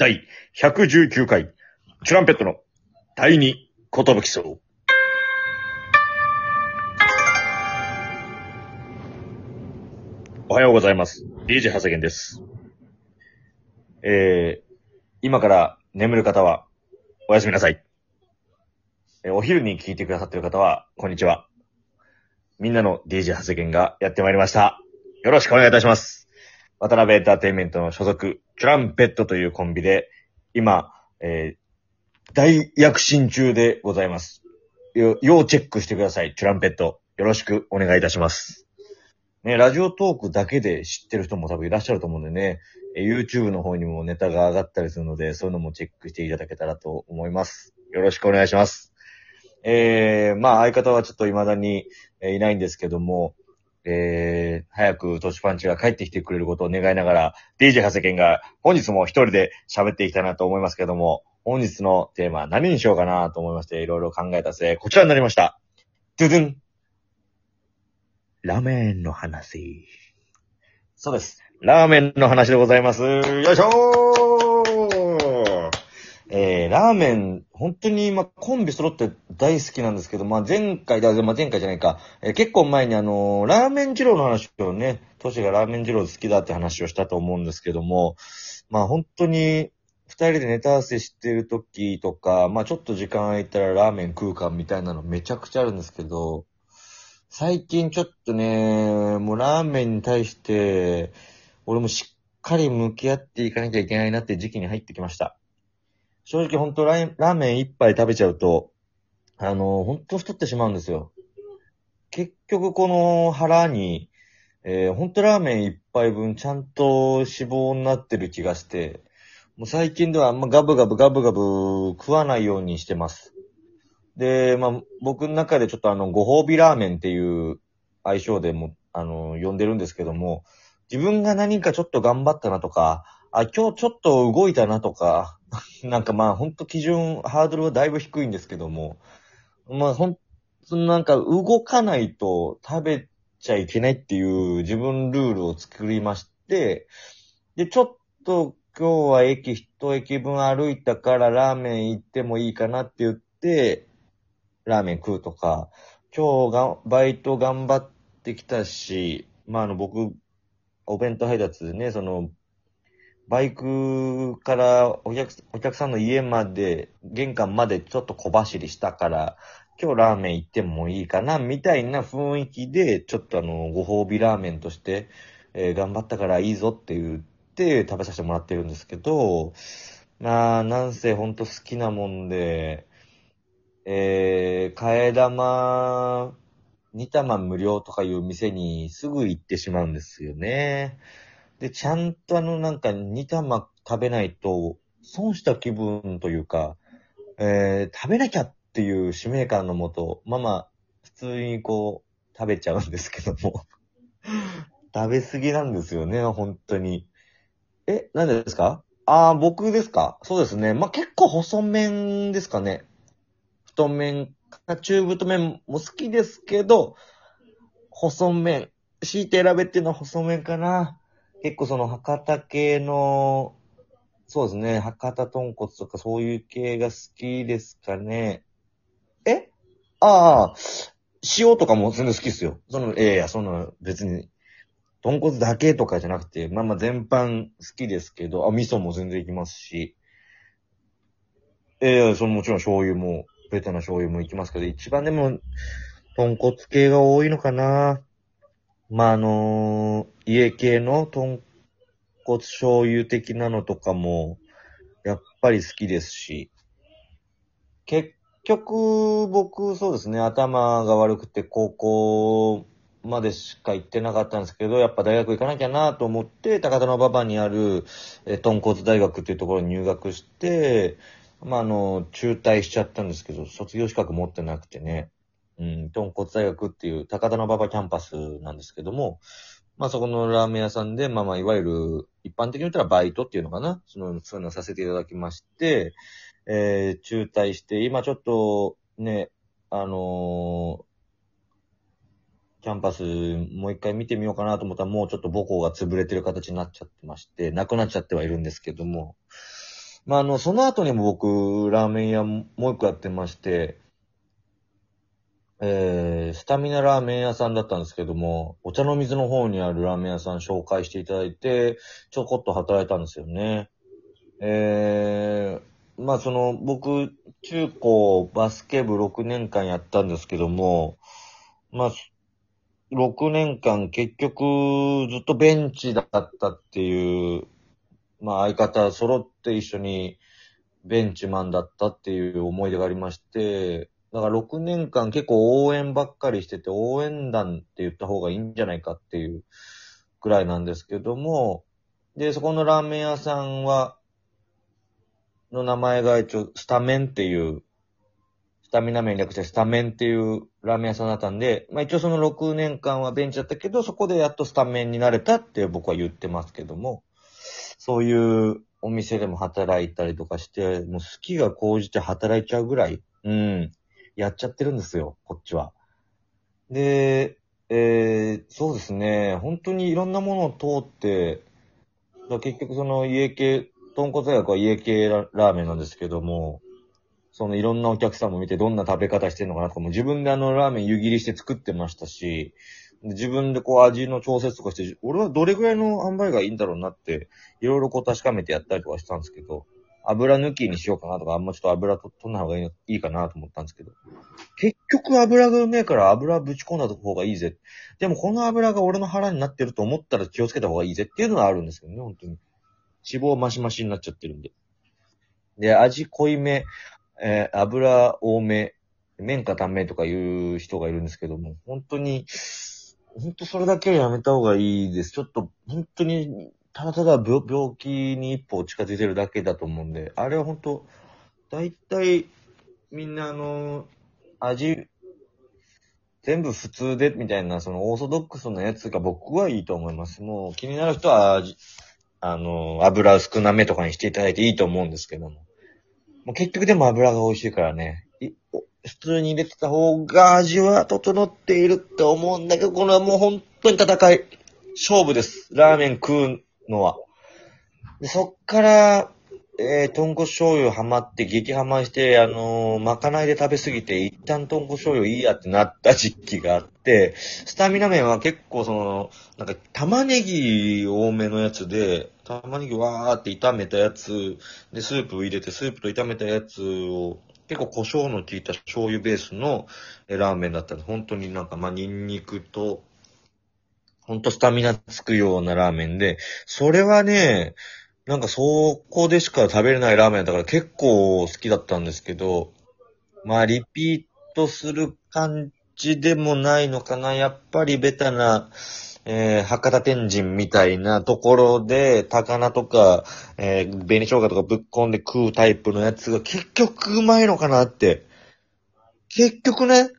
第119回、チュランペットの第二ことぶきそう。おはようございます。DJ 長谷源です。えー、今から眠る方は、おやすみなさい。えーお昼に聞いてくださっている方は、こんにちは。みんなの DJ 長谷源がやってまいりました。よろしくお願いいたします。渡辺エンターテインメントの所属、チュランペットというコンビで、今、えー大躍進中でございます。よ要チェックしてください、チュランペット。よろしくお願いいたします。ね、ラジオトークだけで知ってる人も多分いらっしゃると思うんでね、え YouTube の方にもネタが上がったりするので、そういうのもチェックしていただけたらと思います。よろしくお願いします。えー、まあ相方はちょっと未だに、えいないんですけども、えー、早くトシパンチが帰ってきてくれることを願いながら、DJ 長谷健が本日も一人で喋っていきたいなと思いますけども、本日のテーマは何にしようかなと思いまして、いろいろ考えた末、こちらになりました。ドゥドゥンラーメンの話。そうです。ラーメンの話でございます。よいしょーえー、ラーメン、本当に、まあ、コンビ揃って大好きなんですけど、まあ、前回だ、まあ、前回じゃないか、えー結構前にあのーラーメン二郎の話をね、トシがラーメン二郎好きだって話をしたと思うんですけども、まあ、本当に、二人でネタ合わせしてる時とか、まあ、ちょっと時間空いたらラーメン食うかみたいなのめちゃくちゃあるんですけど、最近ちょっとね、もうラーメンに対して、俺もしっかり向き合っていかなきゃいけないなって時期に入ってきました。正直本当ラーラーメン一杯食べちゃうと、あの、本当太ってしまうんですよ。結局この腹に、えー、本当ラーメン一杯分ちゃんと脂肪になってる気がして、もう最近ではあんまガブガブガブガブ食わないようにしてます。で、まあ、僕の中でちょっとあの、ご褒美ラーメンっていう愛称でも、あの、呼んでるんですけども、自分が何かちょっと頑張ったなとか、あ、今日ちょっと動いたなとか、なんかまあ、ほんと基準、ハードルはだいぶ低いんですけども、まあ、ほんなんか動かないと食べちゃいけないっていう自分ルールを作りまして、で、ちょっと今日は駅一駅分歩いたからラーメン行ってもいいかなって言って、ラーメン食うとか、今日がバイト頑張ってきたし、まあ、あの、僕、お弁当配達でね、その、バイクからお客お客さんの家まで、玄関までちょっと小走りしたから、今日ラーメン行ってもいいかな、みたいな雰囲気で、ちょっとあの、ご褒美ラーメンとして、えー頑張ったからいいぞって言って食べさせてもらってるんですけど、まあ、なんせほんと好きなもんで、えー、替え玉、2玉無料とかいう店にすぐ行ってしまうんですよね。で、ちゃんとあの、なんか2玉食べないと、損した気分というか、えー、食べなきゃっていう使命感のもと、まあまあ、普通にこう、食べちゃうんですけども。食べ過ぎなんですよね、本当に。え、なんでですか？ああ、僕ですか？そうですね。まあ、結構細麺ですかね。太麺か中太麺も好きですけど、細麺。強いて選べっていうのは細麺かな。結構その博多系の、そうですね、博多豚骨とかそういう系が好きですかね。え？ああ、塩とかも全然好きですよ。その、ええいや、その別に、豚骨だけとかじゃなくて、まあまあ全般好きですけど、あ、味噌も全然いきますし。ええそのもちろん醤油も、ベタな醤油もいきますけど、一番でも、豚骨系が多いのかな。まあ、あの家系の豚骨醤油的なのとかも、やっぱり好きですし。結局、僕、そうですね、頭が悪くて高校までしか行ってなかったんですけど、やっぱ大学行かなきゃなと思って、高田馬場にある、えー豚骨大学っていうところに入学して、まあ、あの、中退しちゃったんですけど、卒業資格持ってなくてね、うん、豚骨大学っていう高田馬場キャンパスなんですけども、まあそこのラーメン屋さんで、まあまあいわゆる一般的に言ったらバイトっていうのかな？その、そういうのさせていただきまして、えー、中退して、今ちょっとね、あのーキャンパスもう一回見てみようかなと思ったらもうちょっと母校が潰れてる形になっちゃってまして、なくなっちゃってはいるんですけども、まあ、あの、その後にも僕、ラーメン屋もう一個やってまして、えー、スタミナラーメン屋さんだったんですけども、お茶の水の方にあるラーメン屋さん紹介していただいて、ちょこっと働いたんですよね。えー、まあその、僕、中高バスケ部6年間やったんですけども、まあ、6年間結局ずっとベンチだったっていう、まあ相方揃って一緒にベンチマンだったっていう思い出がありまして、だから6年間結構応援ばっかりしてて、応援団って言った方がいいんじゃないかっていうくらいなんですけども、で、そこのラーメン屋さんは、の名前が一応スタメンっていう、スタミナ麺略してスタメンっていうラーメン屋さんだったんで、まあ一応その6年間はベンチだったけど、そこでやっとスタメンになれたって僕は言ってますけども、そういうお店でも働いたりとかして、もう好きが高じて働いちゃうぐらい、うん、やっちゃってるんですよ、こっちは。で、えー、そうですね、本当にいろんなものを通って、だ結局その家系、豚骨屋は家系ラーメンなんですけども、そのいろんなお客さんも見てどんな食べ方してるのかなとかも自分であのラーメン湯切りして作ってましたし、自分でこう味の調節とかして、俺はどれぐらいの塩梅がいいんだろうなって、いろいろこう確かめてやったりとかしたんですけど、油抜きにしようかなとか、あんまちょっと油と取んない方がいいのいいかなと思ったんですけど、結局油がうめえから油ぶち込んだ方がいいぜ。でもこの油が俺の腹になってると思ったら気をつけた方がいいぜっていうのはあるんですけどね、本当に。脂肪マシマシになっちゃってるんで。で、味濃いめ、えー油多め、麺かタンメンとかいう人がいるんですけども、本当に、本当それだけはやめた方がいいです。ちょっと、本当に、ただただ病病気に一歩近づいてるだけだと思うんで、あれは本当、大体、みんなあの、味、全部普通で、みたいな、そのオーソドックスなやつが僕はいいと思います。もう気になる人は、あの、油少なめとかにしていただいていいと思うんですけども。もう結局でも油が美味しいからね。普通に入れてた方が味は整っているって思うんだけど、これはもう本当に戦い。勝負です。ラーメン食うのは。でそっから、えー、豚骨醤油ハマって、激ハマして、あのーまかないで食べ過ぎて、一旦豚骨醤油いいやってなった時期があって、スタミナ麺は結構その、なんか玉ねぎ多めのやつで、玉ねぎわーって炒めたやつ、で、スープ入れて、スープと炒めたやつを、結構胡椒の効いた醤油ベースのラーメンだったんで、本当になんか、まあ、ニンニクと、ほんとスタミナつくようなラーメンで、それはね、なんかそこでしか食べれないラーメンだから結構好きだったんですけど、まあリピートする感じでもないのかな。やっぱりベタな、えー、博多天神みたいなところで、高菜とか、えー、紅生姜とかぶっこんで食うタイプのやつが結局うまいのかなって。結局ね、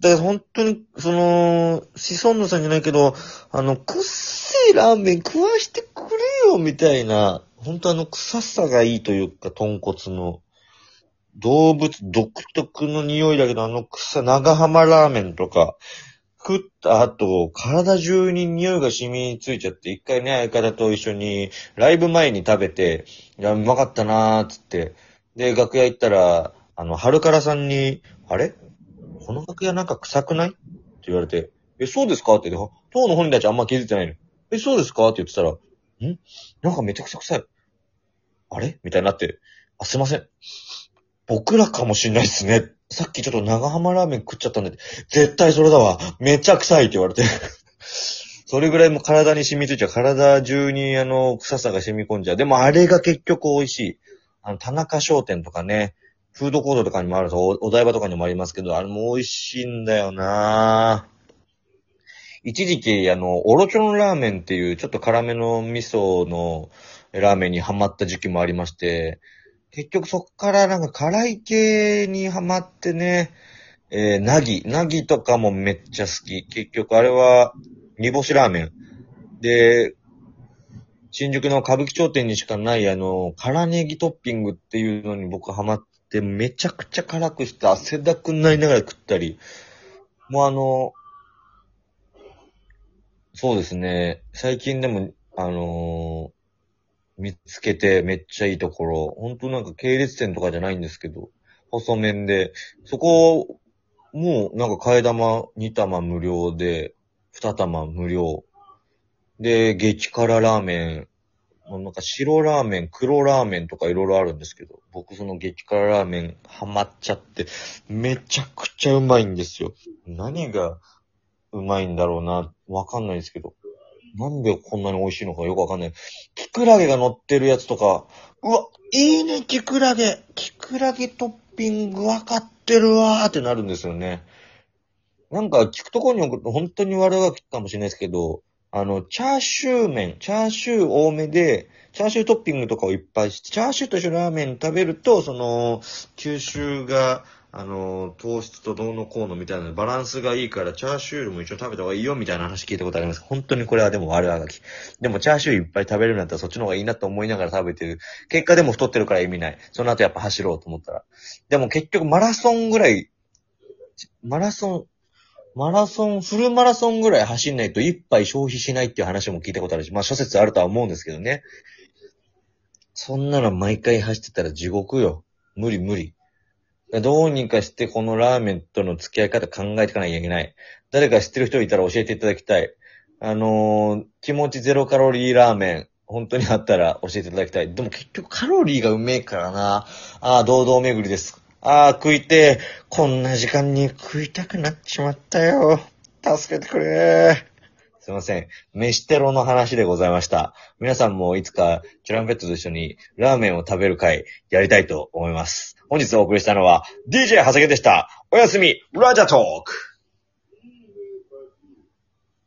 だから本当に、その、シソンヌさんじゃないけど、あの、くっせいラーメン食わしてくれよ、みたいな、本当あの、臭さがいいというか、豚骨の。動物独特の匂いだけど、あの臭、長浜ラーメンとか、食った後、体中に匂いが染みついちゃって、一回ね、相方と一緒に、ライブ前に食べて、いや、うまかったなーっつって、で、楽屋行ったら、あの、春からさんに、あれ？この楽屋なんか臭くない？って言われて、え、そうですか？って言って、当の本人たちあんま気づいてないの。え、そうですか？って言ってたら、ん？なんかめちゃくちゃ臭い。あれ？みたいになって、あ、すいません。僕らかもしんないっすね。さっきちょっと長浜ラーメン食っちゃったんで、絶対それだわ。めちゃ臭いって言われて。それぐらいも体に染みついちゃう。体中にあの、臭さが染み込んじゃう。でもあれが結局美味しい。あの、田中商店とかね、フードコートとかにもあると、お台場とかにもありますけど、あれも美味しいんだよな一時期、あの、オロチョンラーメンっていう、ちょっと辛めの味噌のラーメンにハマった時期もありまして、結局そっからなんか辛い系にハマってね、えー、ナギ、ナギとかもめっちゃ好き。結局あれは、煮干しラーメン。で、新宿の歌舞伎町店にしかないあの、辛ネギトッピングっていうのに僕ハマって、めちゃくちゃ辛くして汗だくになりながら食ったり、もうあの、そうですね、最近でも、あの見つけてめっちゃいいところ、ほんとなんか系列店とかじゃないんですけど、細麺で、そこ、もうなんか替え玉2玉無料で、2玉無料。で、激辛ラーメン、なんか白ラーメン、黒ラーメンとかいろいろあるんですけど、僕その激辛ラーメンハマっちゃって、めちゃくちゃうまいんですよ。何がうまいんだろうな、わかんないですけど。なんでこんなに美味しいのかよくわかんない。キクラゲが乗ってるやつとか、うわ、いいね、キクラゲ。キクラゲトッピングわかってるわーってなるんですよね。なんか聞くところに置くと本当に悪がきかもしれないですけど、あの、チャーシュー麺、チャーシュー多めで、チャーシュートッピングとかをいっぱいして、チャーシューと一緒にラーメン食べると、その、吸収が、あの、糖質とどうのこうのみたいなバランスがいいから、チャーシューも一緒食べた方がいいよみたいな話聞いたことあります。本当にこれはでも悪あがき。でもチャーシューいっぱい食べるんだったらそっちの方がいいなと思いながら食べてる。結果でも太ってるから意味ない。その後やっぱ走ろうと思ったら。でも結局マラソンぐらい、マラソン、マラソン、フルマラソンぐらい走んないと一杯消費しないっていう話も聞いたことあるし、まあ諸説あるとは思うんですけどね。そんなの毎回走ってたら地獄よ。無理無理。どうにかしてこのラーメンとの付き合い方考えていかなきゃいけない。誰か知ってる人いたら教えていただきたい。あのー、気持ちゼロカロリーラーメン、本当にあったら教えていただきたい。でも結局カロリーがうめえからな。ああ、堂々巡りです。ああ、食いてこんな時間に食いたくなっちまったよ。助けてくれすいません。飯テロの話でございました。皆さんもいつかチュランペットと一緒にラーメンを食べる会やりたいと思います。本日お送りしたのは DJ 長谷でした。おやすみ、ラジャトーク